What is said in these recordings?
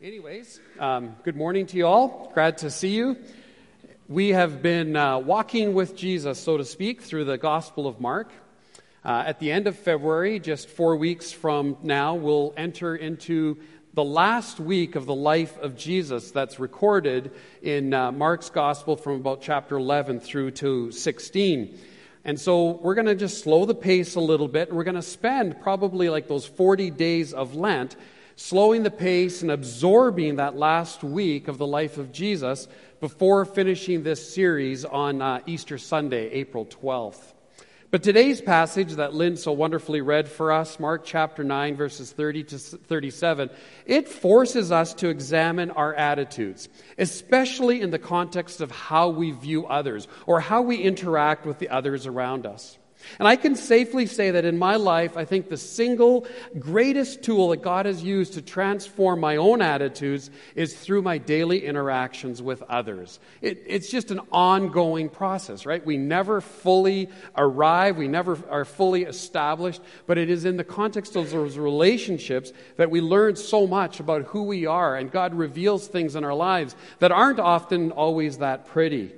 Anyways, um, good morning to you all. Glad to see you. We have been uh, walking with Jesus, so to speak, through the Gospel of Mark. Uh, at the end of February, just four weeks from now, we'll enter into the last week of the life of Jesus that's recorded in uh, Mark's Gospel from about chapter 11 through to 16. And so we're going to just slow the pace a little bit, and we're going to spend probably like those 40 days of Lent slowing the pace and absorbing that last week of the life of Jesus before finishing this series on uh, Easter Sunday, April 12th. But today's passage that Lynn so wonderfully read for us, Mark chapter 9, verses 30 to 37, it forces us to examine our attitudes, especially in the context of how we view others or how we interact with the others around us. And I can safely say that in my life, I think the single greatest tool that God has used to transform my own attitudes is through my daily interactions with others. It, it's just an ongoing process, right? We never fully arrive, we never are fully established, but it is in the context of those relationships that we learn so much about who we are, and God reveals things in our lives that aren't often always that pretty.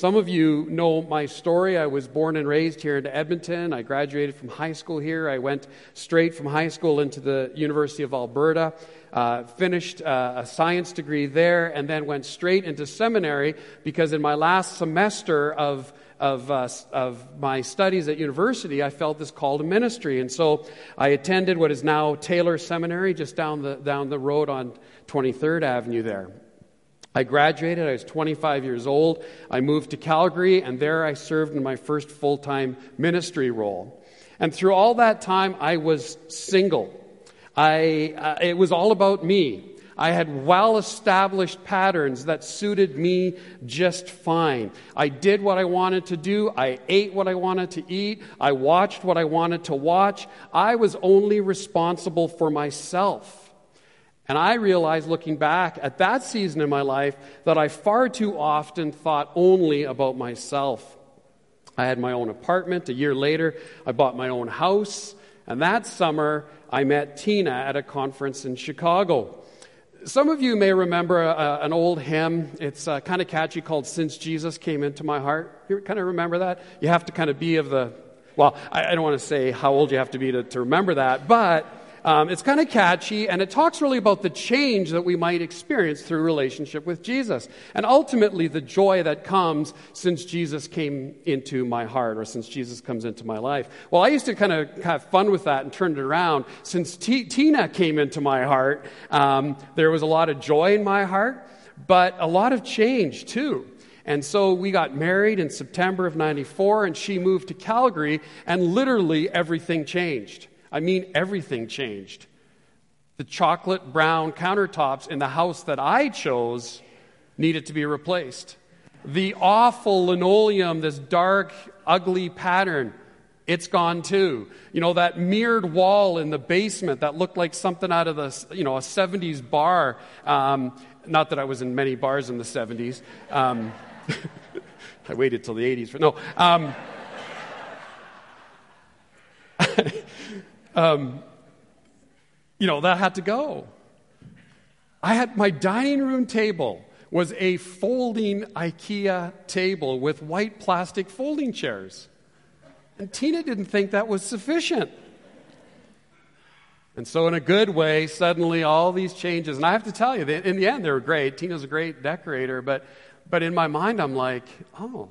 Some of you know my story. I was born and raised here in Edmonton. I graduated from high school here. I went straight from high school into the University of Alberta, uh, finished uh, a science degree there, and then went straight into seminary because in my last semester of of, uh, of my studies at university, I felt this call to ministry. And so I attended what is now Taylor Seminary, just down the, down the road on 23rd Avenue there. I graduated, I was 25 years old. I moved to Calgary, and there I served in my first full time ministry role. And through all that time, I was single. I, uh, it was all about me. I had well established patterns that suited me just fine. I did what I wanted to do. I ate what I wanted to eat. I watched what I wanted to watch. I was only responsible for myself. And I realized looking back at that season in my life that I far too often thought only about myself. I had my own apartment. A year later, I bought my own house. And that summer, I met Tina at a conference in Chicago. Some of you may remember a, an old hymn. It's uh, kind of catchy called Since Jesus Came Into My Heart. You kind of remember that? You have to kind of be of the, well, I, I don't want to say how old you have to be to, to remember that, but um, it's kind of catchy, and it talks really about the change that we might experience through relationship with Jesus. And ultimately, the joy that comes since Jesus came into my heart, or since Jesus comes into my life. Well, I used to kind of have fun with that and turn it around. Since T- Tina came into my heart, um, there was a lot of joy in my heart, but a lot of change too. And so we got married in September of 94, and she moved to Calgary, and literally everything changed. I mean, everything changed. The chocolate brown countertops in the house that I chose needed to be replaced. The awful linoleum, this dark, ugly pattern, it's gone too. You know, that mirrored wall in the basement that looked like something out of the, you know, a 70s bar. Um, not that I was in many bars in the 70s. Um, I waited till the 80s for, no. Um, um, you know, that had to go. I had my dining room table was a folding IKEA table with white plastic folding chairs. And Tina didn't think that was sufficient. And so, in a good way, suddenly all these changes, and I have to tell you, in the end, they were great. Tina's a great decorator, but, but in my mind, I'm like, oh,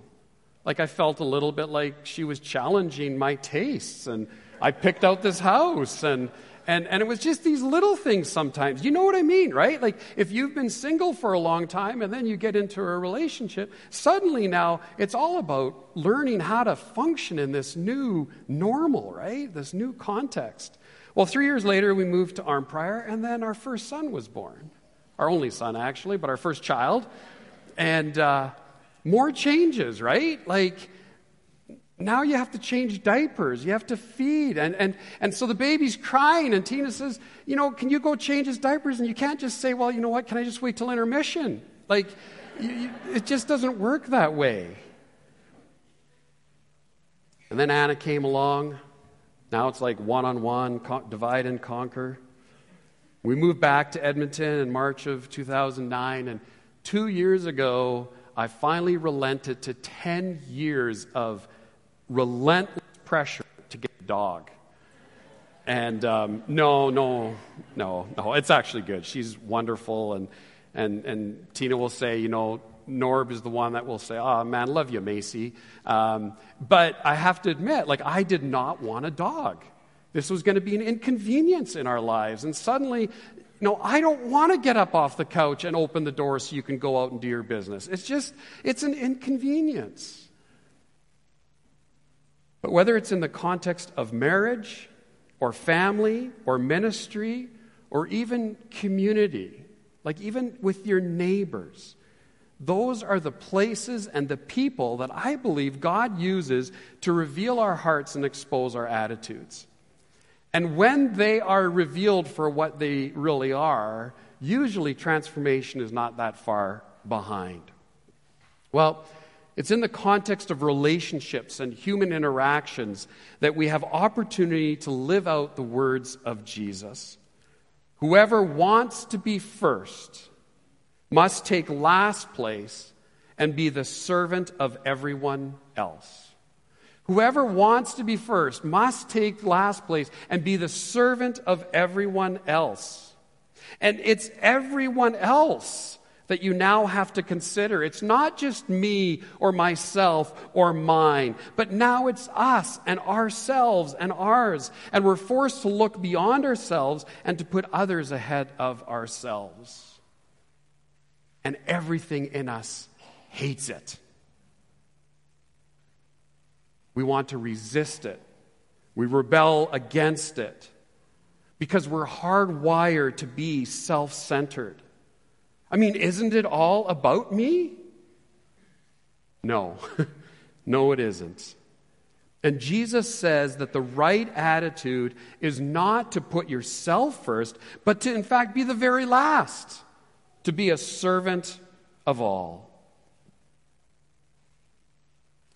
like I felt a little bit like she was challenging my tastes and I picked out this house and and, and it was just these little things sometimes. You know what I mean, right? Like if you've been single for a long time and then you get into a relationship, suddenly now it's all about learning how to function in this new normal, right? This new context. Well, three years later, we moved to Arnprior, and then our first son was born. Our only son, actually, but our first child. And uh, more changes, right? Like, now you have to change diapers. You have to feed. And, and, and so the baby's crying, and Tina says, You know, can you go change his diapers? And you can't just say, Well, you know what? Can I just wait till intermission? Like, you, you, it just doesn't work that way. And then Anna came along. Now it's like one on one, divide and conquer. We moved back to Edmonton in March of 2009, and two years ago, I finally relented to 10 years of relentless pressure to get a dog. And um, no, no, no, no, it's actually good. She's wonderful. And, and, and Tina will say, you know, Norb is the one that will say, oh, man, love you, Macy. Um, but I have to admit, like, I did not want a dog. This was going to be an inconvenience in our lives. And suddenly, no, I don't want to get up off the couch and open the door so you can go out and do your business. It's just, it's an inconvenience. But whether it's in the context of marriage, or family, or ministry, or even community, like even with your neighbors, those are the places and the people that I believe God uses to reveal our hearts and expose our attitudes. And when they are revealed for what they really are, usually transformation is not that far behind. Well, it's in the context of relationships and human interactions that we have opportunity to live out the words of Jesus. Whoever wants to be first must take last place and be the servant of everyone else. Whoever wants to be first must take last place and be the servant of everyone else. And it's everyone else that you now have to consider. It's not just me or myself or mine, but now it's us and ourselves and ours. And we're forced to look beyond ourselves and to put others ahead of ourselves. And everything in us hates it. We want to resist it. We rebel against it because we're hardwired to be self centered. I mean, isn't it all about me? No, no, it isn't. And Jesus says that the right attitude is not to put yourself first, but to, in fact, be the very last, to be a servant of all.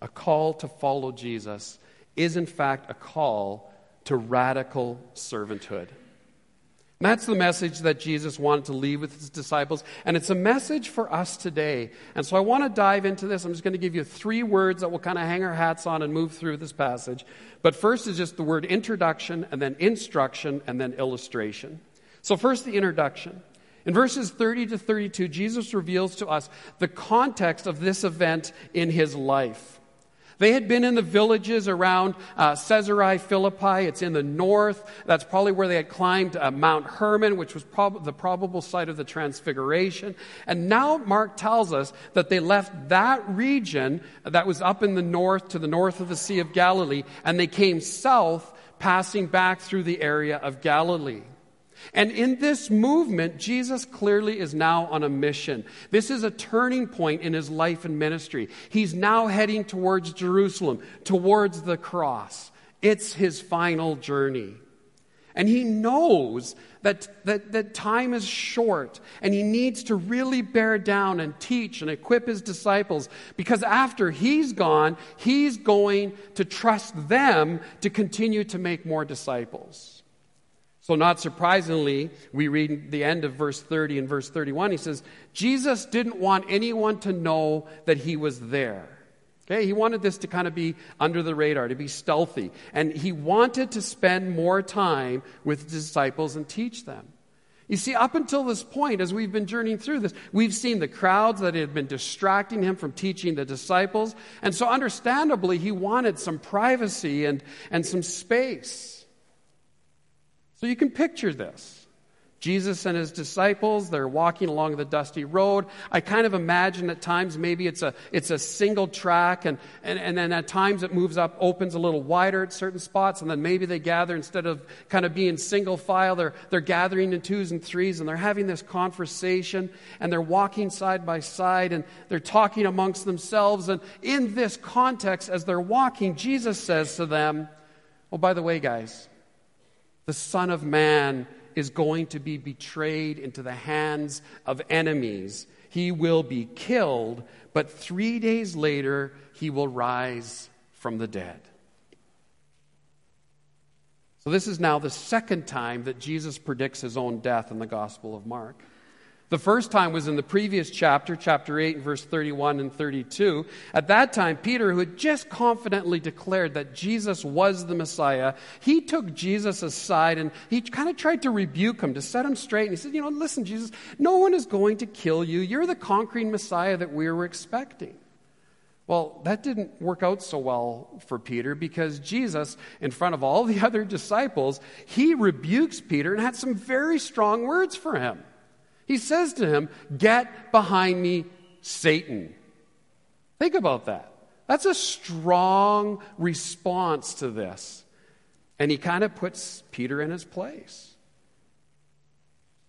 A call to follow Jesus is, in fact, a call to radical servanthood. That's the message that Jesus wanted to leave with his disciples. And it's a message for us today. And so I want to dive into this. I'm just going to give you three words that we'll kind of hang our hats on and move through this passage. But first is just the word introduction, and then instruction, and then illustration. So, first, the introduction. In verses 30 to 32, Jesus reveals to us the context of this event in his life. They had been in the villages around uh, Caesarea Philippi. It's in the north. That's probably where they had climbed uh, Mount Hermon, which was prob- the probable site of the Transfiguration. And now Mark tells us that they left that region that was up in the north to the north of the Sea of Galilee, and they came south, passing back through the area of Galilee. And in this movement, Jesus clearly is now on a mission. This is a turning point in his life and ministry. He's now heading towards Jerusalem, towards the cross. It's his final journey. And he knows that, that, that time is short and he needs to really bear down and teach and equip his disciples because after he's gone, he's going to trust them to continue to make more disciples. So, not surprisingly, we read the end of verse 30 and verse 31. He says, Jesus didn't want anyone to know that he was there. Okay, he wanted this to kind of be under the radar, to be stealthy. And he wanted to spend more time with disciples and teach them. You see, up until this point, as we've been journeying through this, we've seen the crowds that had been distracting him from teaching the disciples. And so, understandably, he wanted some privacy and, and some space. So you can picture this. Jesus and his disciples, they're walking along the dusty road. I kind of imagine at times maybe it's a, it's a single track, and, and, and then at times it moves up, opens a little wider at certain spots, and then maybe they gather instead of kind of being single file, they're, they're gathering in twos and threes, and they're having this conversation, and they're walking side by side, and they're talking amongst themselves. And in this context, as they're walking, Jesus says to them, Oh, by the way, guys, the Son of Man is going to be betrayed into the hands of enemies. He will be killed, but three days later, he will rise from the dead. So, this is now the second time that Jesus predicts his own death in the Gospel of Mark. The first time was in the previous chapter, chapter 8, verse 31 and 32. At that time, Peter, who had just confidently declared that Jesus was the Messiah, he took Jesus aside and he kind of tried to rebuke him, to set him straight. And he said, You know, listen, Jesus, no one is going to kill you. You're the conquering Messiah that we were expecting. Well, that didn't work out so well for Peter because Jesus, in front of all the other disciples, he rebukes Peter and had some very strong words for him. He says to him, Get behind me, Satan. Think about that. That's a strong response to this. And he kind of puts Peter in his place.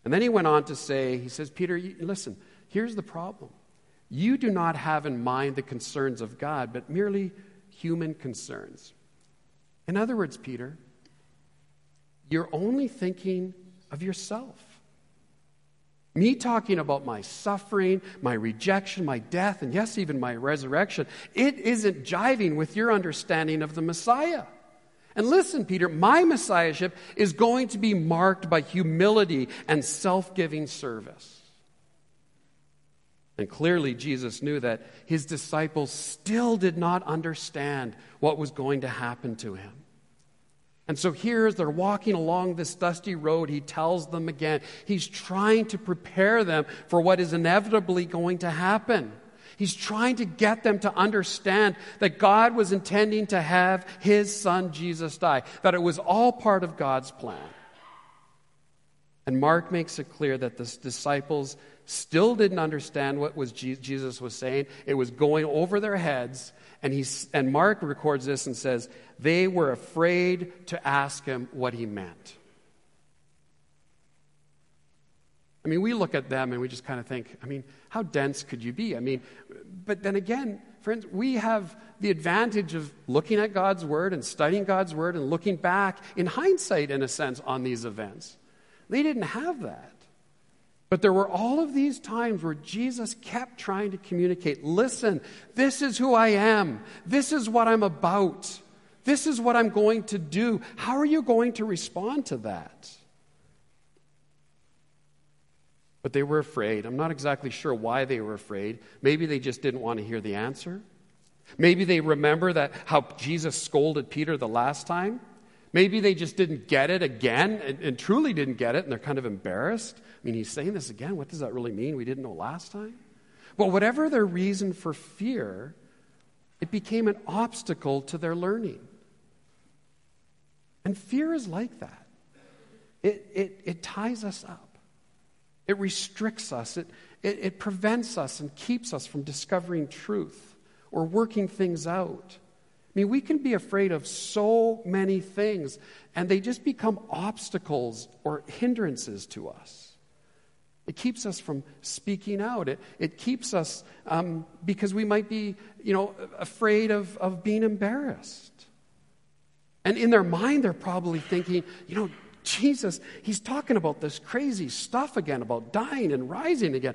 And then he went on to say, He says, Peter, listen, here's the problem. You do not have in mind the concerns of God, but merely human concerns. In other words, Peter, you're only thinking of yourself. Me talking about my suffering, my rejection, my death, and yes, even my resurrection, it isn't jiving with your understanding of the Messiah. And listen, Peter, my Messiahship is going to be marked by humility and self giving service. And clearly, Jesus knew that his disciples still did not understand what was going to happen to him. And so here, as they're walking along this dusty road, he tells them again, he's trying to prepare them for what is inevitably going to happen. He's trying to get them to understand that God was intending to have his son Jesus die, that it was all part of God's plan. And Mark makes it clear that the disciples still didn't understand what was Jesus was saying. It was going over their heads. And, he's, and Mark records this and says, they were afraid to ask him what he meant. I mean, we look at them and we just kind of think, I mean, how dense could you be? I mean, but then again, friends, we have the advantage of looking at God's Word and studying God's Word and looking back in hindsight, in a sense, on these events. They didn't have that. But there were all of these times where Jesus kept trying to communicate listen, this is who I am, this is what I'm about, this is what I'm going to do. How are you going to respond to that? But they were afraid. I'm not exactly sure why they were afraid. Maybe they just didn't want to hear the answer. Maybe they remember that how Jesus scolded Peter the last time. Maybe they just didn't get it again and, and, truly didn't get it and they're kind of embarrassed. I mean, he's saying this again. What does that really mean? We didn't know last time. But whatever their reason for fear, it became an obstacle to their learning. And fear is like that. It, it, it ties us up, it restricts us, it, it, it prevents us and keeps us from discovering truth or working things out. I mean, we can be afraid of so many things, and they just become obstacles or hindrances to us. It keeps us from speaking out. It, it keeps us um, because we might be, you know, afraid of, of being embarrassed. And in their mind, they're probably thinking, you know, Jesus, he's talking about this crazy stuff again about dying and rising again.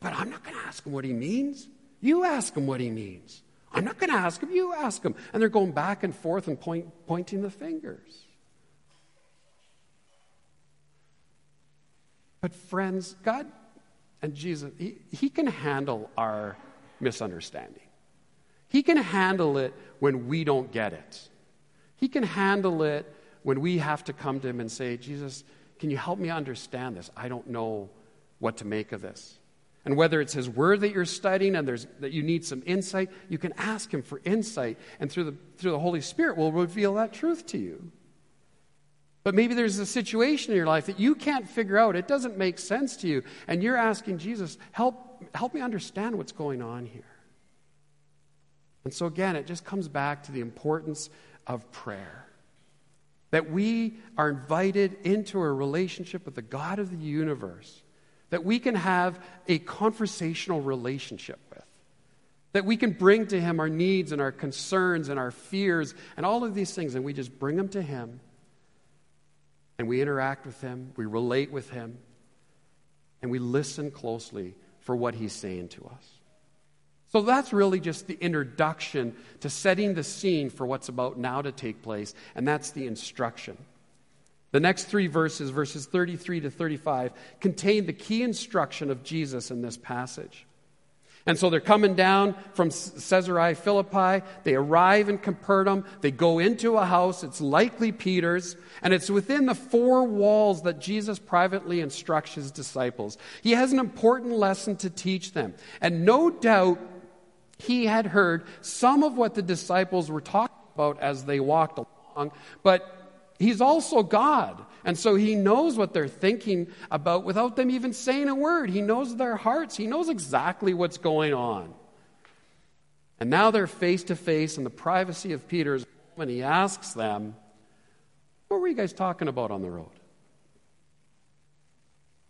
But I'm not going to ask him what he means. You ask him what he means. I'm not going to ask him, you ask him. And they're going back and forth and point, pointing the fingers. But, friends, God and Jesus, he, he can handle our misunderstanding. He can handle it when we don't get it. He can handle it when we have to come to Him and say, Jesus, can you help me understand this? I don't know what to make of this. And whether it's His Word that you're studying and there's, that you need some insight, you can ask Him for insight, and through the, through the Holy Spirit will reveal that truth to you. But maybe there's a situation in your life that you can't figure out. It doesn't make sense to you. And you're asking Jesus, help, help me understand what's going on here. And so, again, it just comes back to the importance of prayer. That we are invited into a relationship with the God of the universe that we can have a conversational relationship with. That we can bring to Him our needs and our concerns and our fears and all of these things, and we just bring them to Him and we interact with Him, we relate with Him, and we listen closely for what He's saying to us. So that's really just the introduction to setting the scene for what's about now to take place, and that's the instruction. The next three verses, verses 33 to 35, contain the key instruction of Jesus in this passage. And so they're coming down from Caesarea Philippi. They arrive in Capernaum. They go into a house. It's likely Peter's. And it's within the four walls that Jesus privately instructs his disciples. He has an important lesson to teach them. And no doubt he had heard some of what the disciples were talking about as they walked along. But He's also God. And so he knows what they're thinking about without them even saying a word. He knows their hearts. He knows exactly what's going on. And now they're face to face in the privacy of Peter's home, and he asks them, What were you guys talking about on the road?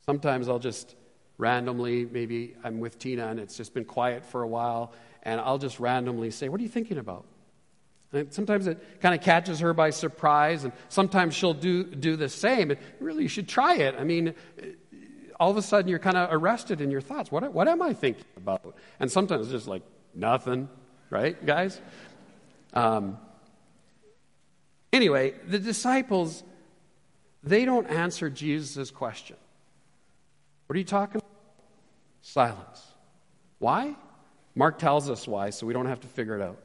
Sometimes I'll just randomly, maybe I'm with Tina and it's just been quiet for a while, and I'll just randomly say, What are you thinking about? And sometimes it kind of catches her by surprise, and sometimes she'll do, do the same. And really, you should try it. I mean, all of a sudden, you're kind of arrested in your thoughts. What, what am I thinking about? And sometimes it's just like, nothing, right, guys? Um, anyway, the disciples, they don't answer Jesus' question. What are you talking about? Silence. Why? Mark tells us why, so we don't have to figure it out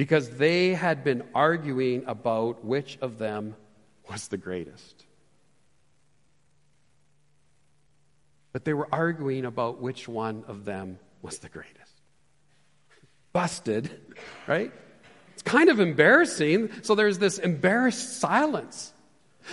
because they had been arguing about which of them was the greatest. But they were arguing about which one of them was the greatest. Busted, right? It's kind of embarrassing. So there's this embarrassed silence.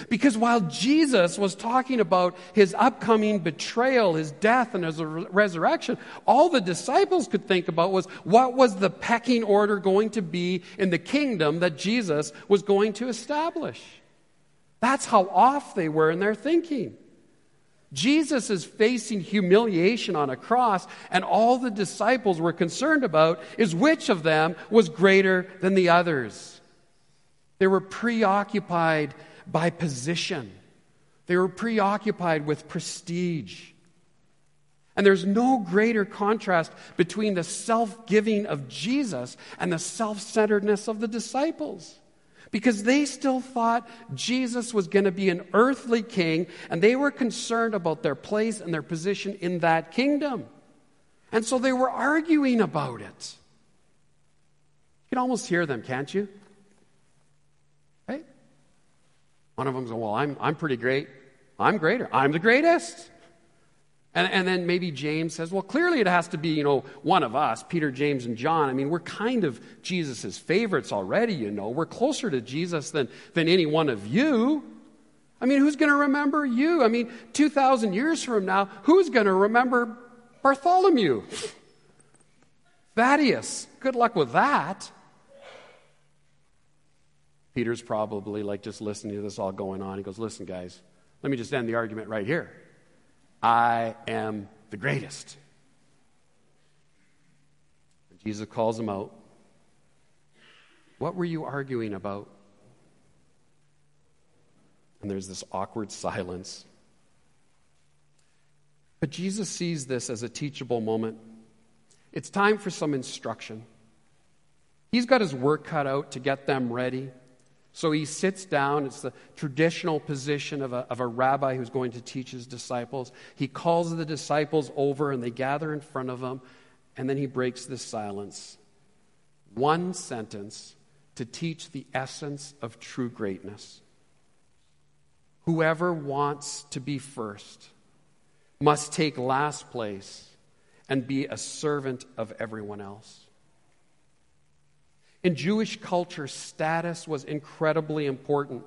Because while Jesus was talking about his upcoming betrayal, his death, and his resurrection, all the disciples could think about was what was the pecking order going to be in the kingdom that Jesus was going to establish. That's how off they were in their thinking. Jesus is facing humiliation on a cross, and all the disciples were concerned about is which of them was greater than the others. They were preoccupied by position. They were preoccupied with prestige. And there's no greater contrast between the self giving of Jesus and the self centeredness of the disciples. Because they still thought Jesus was going to be an earthly king, and they were concerned about their place and their position in that kingdom. And so they were arguing about it. You can almost hear them, can't you? One of them says, Well, I'm, I'm pretty great. I'm greater. I'm the greatest. And, and then maybe James says, Well, clearly it has to be, you know, one of us, Peter, James, and John. I mean, we're kind of Jesus' favorites already, you know. We're closer to Jesus than, than any one of you. I mean, who's going to remember you? I mean, 2,000 years from now, who's going to remember Bartholomew? Thaddeus. Good luck with that. Peter's probably like just listening to this all going on. He goes, Listen, guys, let me just end the argument right here. I am the greatest. And Jesus calls him out. What were you arguing about? And there's this awkward silence. But Jesus sees this as a teachable moment. It's time for some instruction. He's got his work cut out to get them ready. So he sits down. It's the traditional position of a, of a rabbi who's going to teach his disciples. He calls the disciples over and they gather in front of him. And then he breaks this silence. One sentence to teach the essence of true greatness. Whoever wants to be first must take last place and be a servant of everyone else. In Jewish culture, status was incredibly important.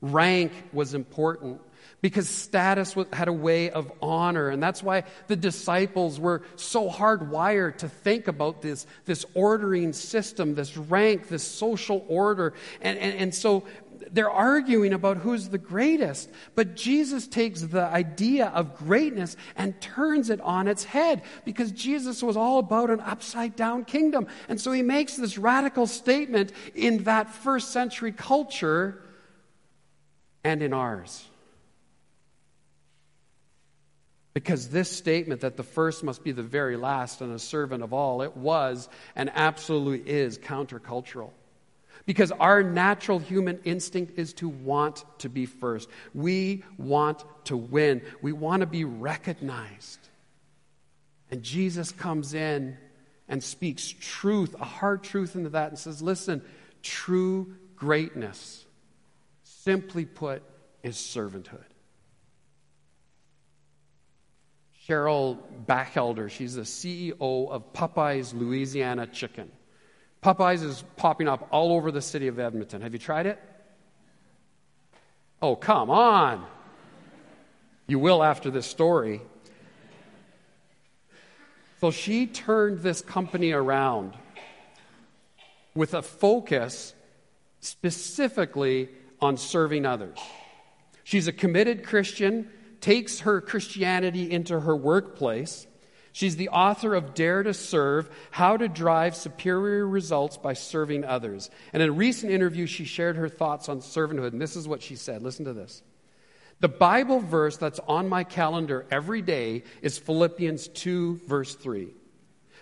Rank was important because status had a way of honor. And that's why the disciples were so hardwired to think about this, this ordering system, this rank, this social order. And, and, and so they're arguing about who's the greatest. But Jesus takes the idea of greatness and turns it on its head because Jesus was all about an upside down kingdom. And so he makes this radical statement in that first century culture and in ours. Because this statement that the first must be the very last and a servant of all, it was and absolutely is countercultural. Because our natural human instinct is to want to be first. We want to win. We want to be recognized. And Jesus comes in and speaks truth, a hard truth into that, and says, Listen, true greatness, simply put, is servanthood. Cheryl Bachelder, she's the CEO of Popeyes Louisiana Chicken. Popeyes is popping up all over the city of Edmonton. Have you tried it? Oh, come on. You will after this story. So she turned this company around with a focus specifically on serving others. She's a committed Christian, takes her Christianity into her workplace. She's the author of Dare to Serve How to Drive Superior Results by Serving Others. And in a recent interview, she shared her thoughts on servanthood. And this is what she said. Listen to this. The Bible verse that's on my calendar every day is Philippians 2, verse 3.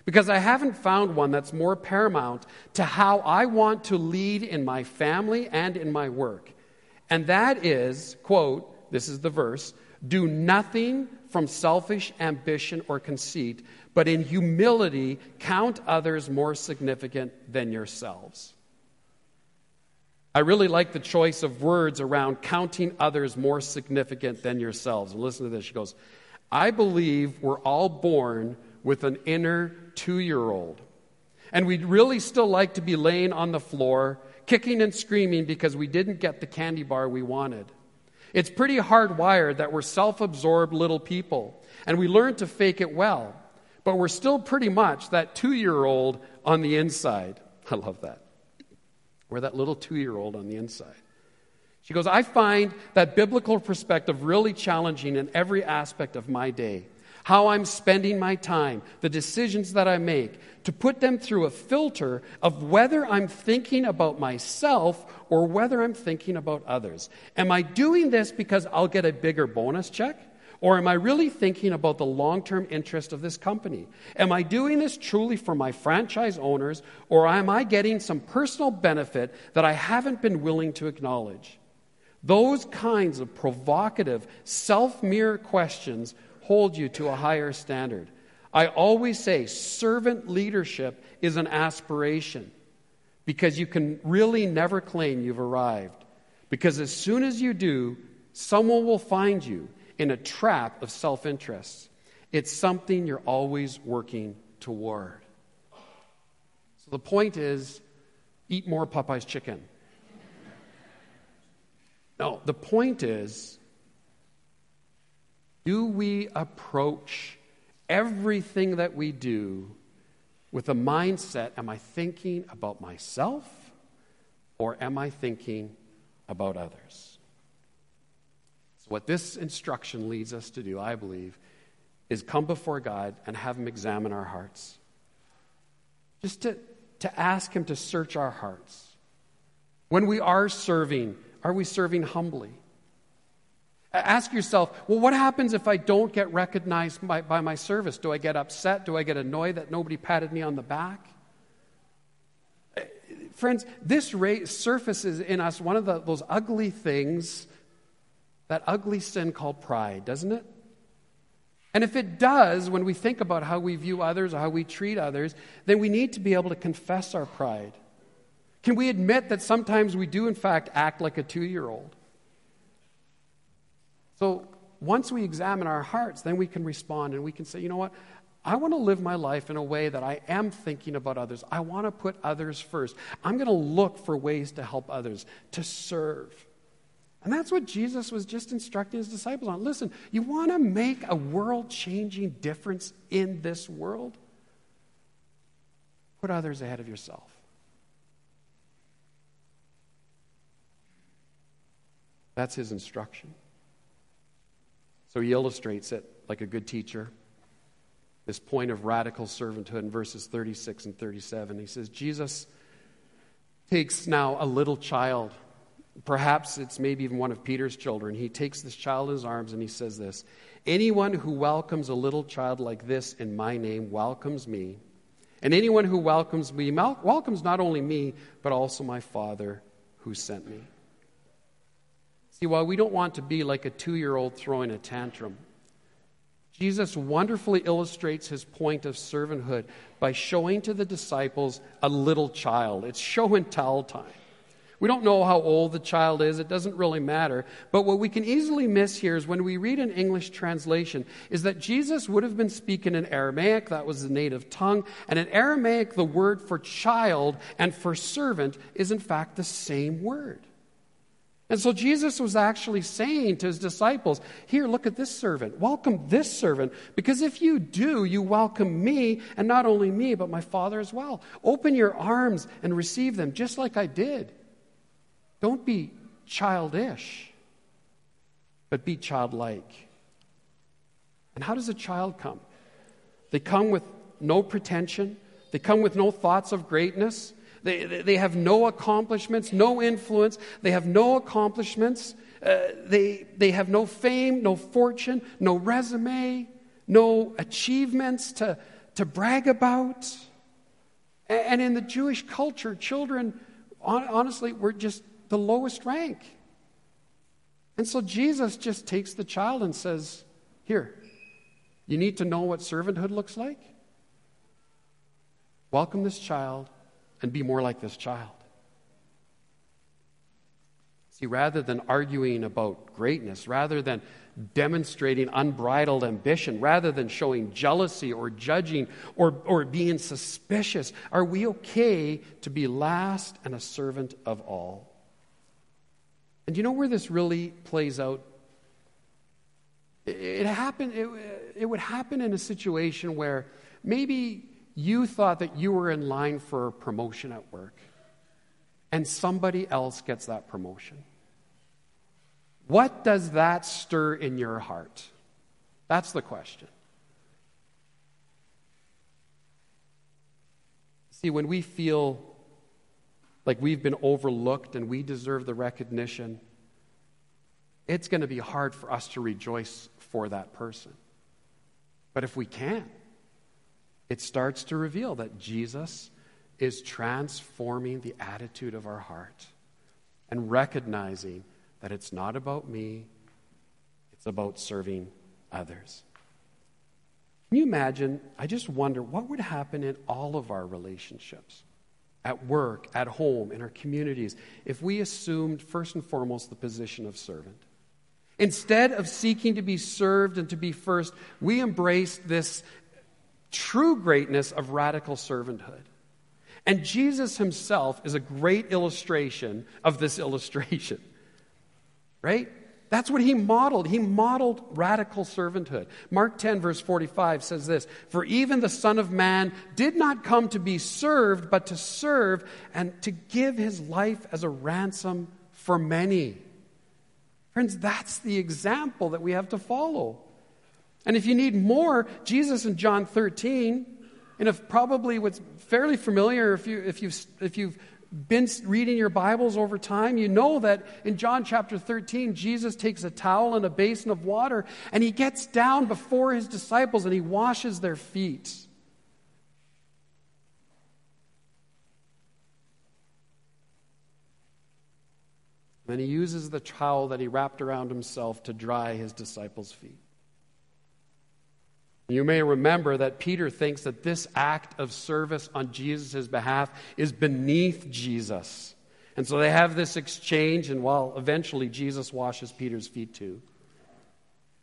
Because I haven't found one that's more paramount to how I want to lead in my family and in my work. And that is, quote, this is the verse, do nothing from selfish ambition or conceit, but in humility count others more significant than yourselves. I really like the choice of words around counting others more significant than yourselves. And listen to this. She goes, I believe we're all born with an inner two year old. And we'd really still like to be laying on the floor, kicking and screaming because we didn't get the candy bar we wanted. It's pretty hardwired that we're self absorbed little people, and we learn to fake it well. But we're still pretty much that two year old on the inside. I love that. We're that little two year old on the inside. She goes, I find that biblical perspective really challenging in every aspect of my day. How I'm spending my time, the decisions that I make, to put them through a filter of whether I'm thinking about myself or whether I'm thinking about others. Am I doing this because I'll get a bigger bonus check? Or am I really thinking about the long term interest of this company? Am I doing this truly for my franchise owners, or am I getting some personal benefit that I haven't been willing to acknowledge? Those kinds of provocative, self mirror questions hold you to a higher standard. I always say servant leadership is an aspiration because you can really never claim you've arrived. Because as soon as you do, someone will find you in a trap of self interest. It's something you're always working toward. So the point is eat more Popeye's chicken. No, the point is do we approach everything that we do with a mindset am I thinking about myself or am I thinking about others? So, what this instruction leads us to do, I believe, is come before God and have Him examine our hearts. Just to, to ask Him to search our hearts. When we are serving, are we serving humbly? Ask yourself, well, what happens if I don't get recognized by, by, my service? Do I get upset? Do I get annoyed that nobody patted me on the back? Eh, friends, this surfaces in us one of the, those ugly things that ugly sin called pride, doesn't it? And if it does, when we think about how we view others or how we treat others, then we need to be able to confess our pride. Can we admit that sometimes we do, in fact, act like a two year old? So once we examine our hearts, then we can respond and we can say, you know what? I want to live my life in a way that I am thinking about others. I want to put others first. I'm going to look for ways to help others, to serve. And that's what Jesus was just instructing his disciples on. Listen, you want to make a world changing difference in this world? Put others ahead of yourself. That's his instruction. So he illustrates it like a good teacher. This point of radical servanthood in verses 36 and 37. He says, Jesus takes now a little child Perhaps it's maybe even one of Peter's children. He takes this child in his arms and he says this Anyone who welcomes a little child like this in my name welcomes me. And anyone who welcomes me welcomes not only me, but also my Father who sent me. See, while we don't want to be like a two year old throwing a tantrum, Jesus wonderfully illustrates his point of servanthood by showing to the disciples a little child. It's show and tell time. We don't know how old the child is, it doesn't really matter. But what we can easily miss here is when we read an English translation, is that Jesus would have been speaking in Aramaic, that was the native tongue. And in Aramaic, the word for child and for servant is in fact the same word. And so Jesus was actually saying to his disciples, Here, look at this servant. Welcome this servant. Because if you do, you welcome me, and not only me, but my Father as well. Open your arms and receive them, just like I did. Don't be childish, but be childlike. And how does a child come? They come with no pretension, they come with no thoughts of greatness. They, they have no accomplishments, no influence. They have no accomplishments. Uh, they, they have no fame, no fortune, no resume, no achievements to, to brag about. And in the Jewish culture, children, honestly, were just the lowest rank. And so Jesus just takes the child and says, Here, you need to know what servanthood looks like? Welcome this child and be more like this child. See, rather than arguing about greatness, rather than demonstrating unbridled ambition, rather than showing jealousy or judging or, or being suspicious, are we okay to be last and a servant of all? And you know where this really plays out? It, happened, it, it would happen in a situation where maybe you thought that you were in line for a promotion at work, and somebody else gets that promotion. What does that stir in your heart? That's the question. See, when we feel like we've been overlooked and we deserve the recognition, it's going to be hard for us to rejoice for that person. But if we can, it starts to reveal that Jesus is transforming the attitude of our heart and recognizing that it's not about me, it's about serving others. Can you imagine? I just wonder what would happen in all of our relationships at work, at home, in our communities if we assumed first and foremost the position of servant. Instead of seeking to be served and to be first, we embraced this true greatness of radical servanthood. And Jesus himself is a great illustration of this illustration. Right? That's what he modeled. He modeled radical servanthood. Mark 10, verse 45 says this For even the Son of Man did not come to be served, but to serve and to give his life as a ransom for many. Friends, that's the example that we have to follow. And if you need more, Jesus in John 13, and if probably what's fairly familiar if, you, if, you've, if you've been reading your Bibles over time, you know that in John chapter 13, Jesus takes a towel and a basin of water and he gets down before his disciples and he washes their feet. Then he uses the towel that he wrapped around himself to dry his disciples' feet. You may remember that Peter thinks that this act of service on Jesus' behalf is beneath Jesus. And so they have this exchange, and well, eventually Jesus washes Peter's feet too.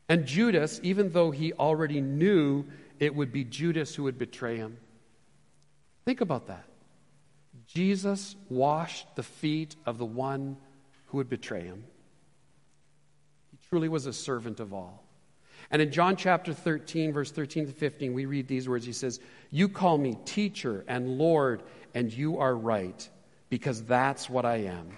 And Judas, even though he already knew it would be Judas who would betray him, think about that. Jesus washed the feet of the one who would betray him. He truly was a servant of all. And in John chapter 13, verse 13 to 15, we read these words. He says, You call me teacher and Lord, and you are right, because that's what I am.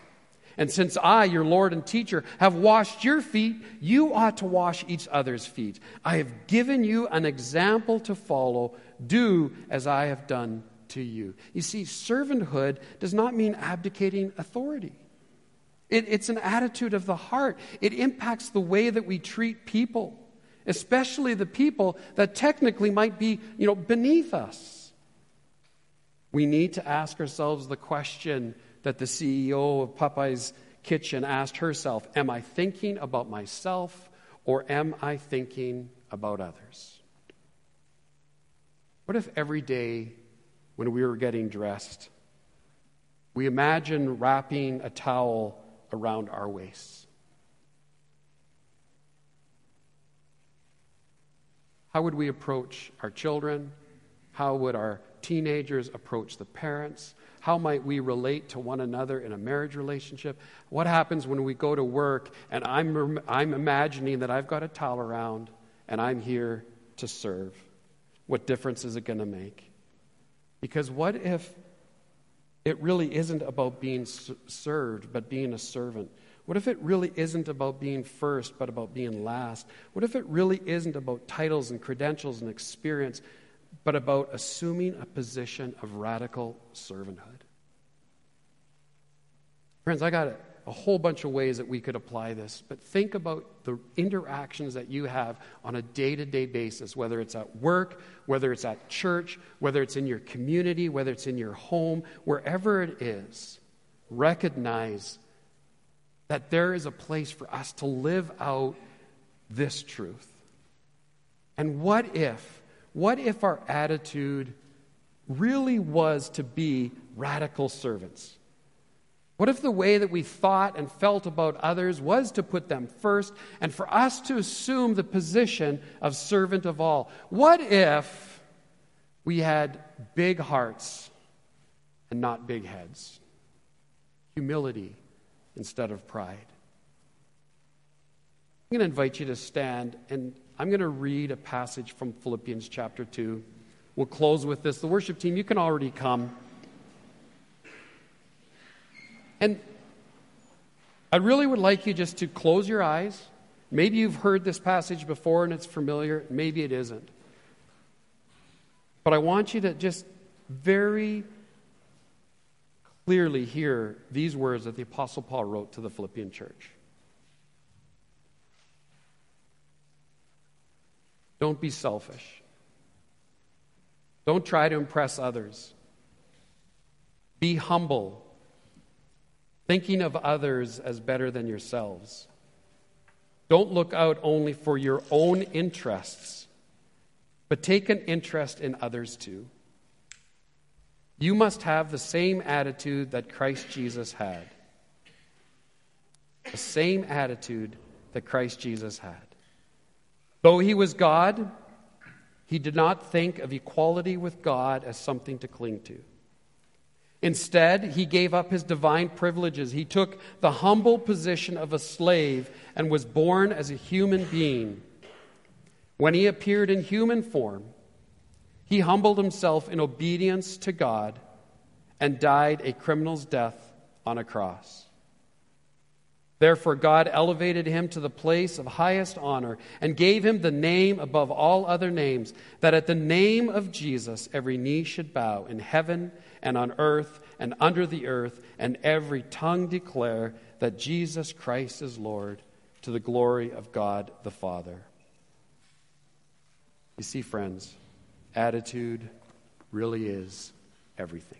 And since I, your Lord and teacher, have washed your feet, you ought to wash each other's feet. I have given you an example to follow. Do as I have done to you. You see, servanthood does not mean abdicating authority. It, it's an attitude of the heart. It impacts the way that we treat people especially the people that technically might be, you know, beneath us. We need to ask ourselves the question that the CEO of Popeye's Kitchen asked herself Am I thinking about myself or am I thinking about others? What if every day when we were getting dressed, we imagine wrapping a towel around our waists? How would we approach our children? How would our teenagers approach the parents? How might we relate to one another in a marriage relationship? What happens when we go to work and I'm, I'm imagining that I've got a towel around and I'm here to serve? What difference is it going to make? Because what if it really isn't about being served, but being a servant? What if it really isn't about being first, but about being last? What if it really isn't about titles and credentials and experience, but about assuming a position of radical servanthood? Friends, I got a whole bunch of ways that we could apply this, but think about the interactions that you have on a day to day basis, whether it's at work, whether it's at church, whether it's in your community, whether it's in your home, wherever it is. Recognize that there is a place for us to live out this truth. And what if, what if our attitude really was to be radical servants? What if the way that we thought and felt about others was to put them first and for us to assume the position of servant of all? What if we had big hearts and not big heads? Humility instead of pride. I'm going to invite you to stand and I'm going to read a passage from Philippians chapter 2. We'll close with this. The worship team, you can already come. And I really would like you just to close your eyes. Maybe you've heard this passage before and it's familiar, maybe it isn't. But I want you to just very clearly hear these words that the Apostle Paul wrote to the Philippian church. Don't be selfish. Don't try to impress others. Be humble thinking of others as better than yourselves. Don't look out only for your own interests, but take an interest in others too. You must have the same attitude that Christ Jesus had. The same attitude that Christ Jesus had. Though he was God, he did not think of equality with God as something to cling to. Instead, he gave up his divine privileges. He took the humble position of a slave and was born as a human being. When he appeared in human form, he humbled himself in obedience to God and died a criminal's death on a cross. Therefore, God elevated him to the place of highest honor and gave him the name above all other names, that at the name of Jesus every knee should bow in heaven and on earth and under the earth, and every tongue declare that Jesus Christ is Lord to the glory of God the Father. You see, friends, attitude really is everything.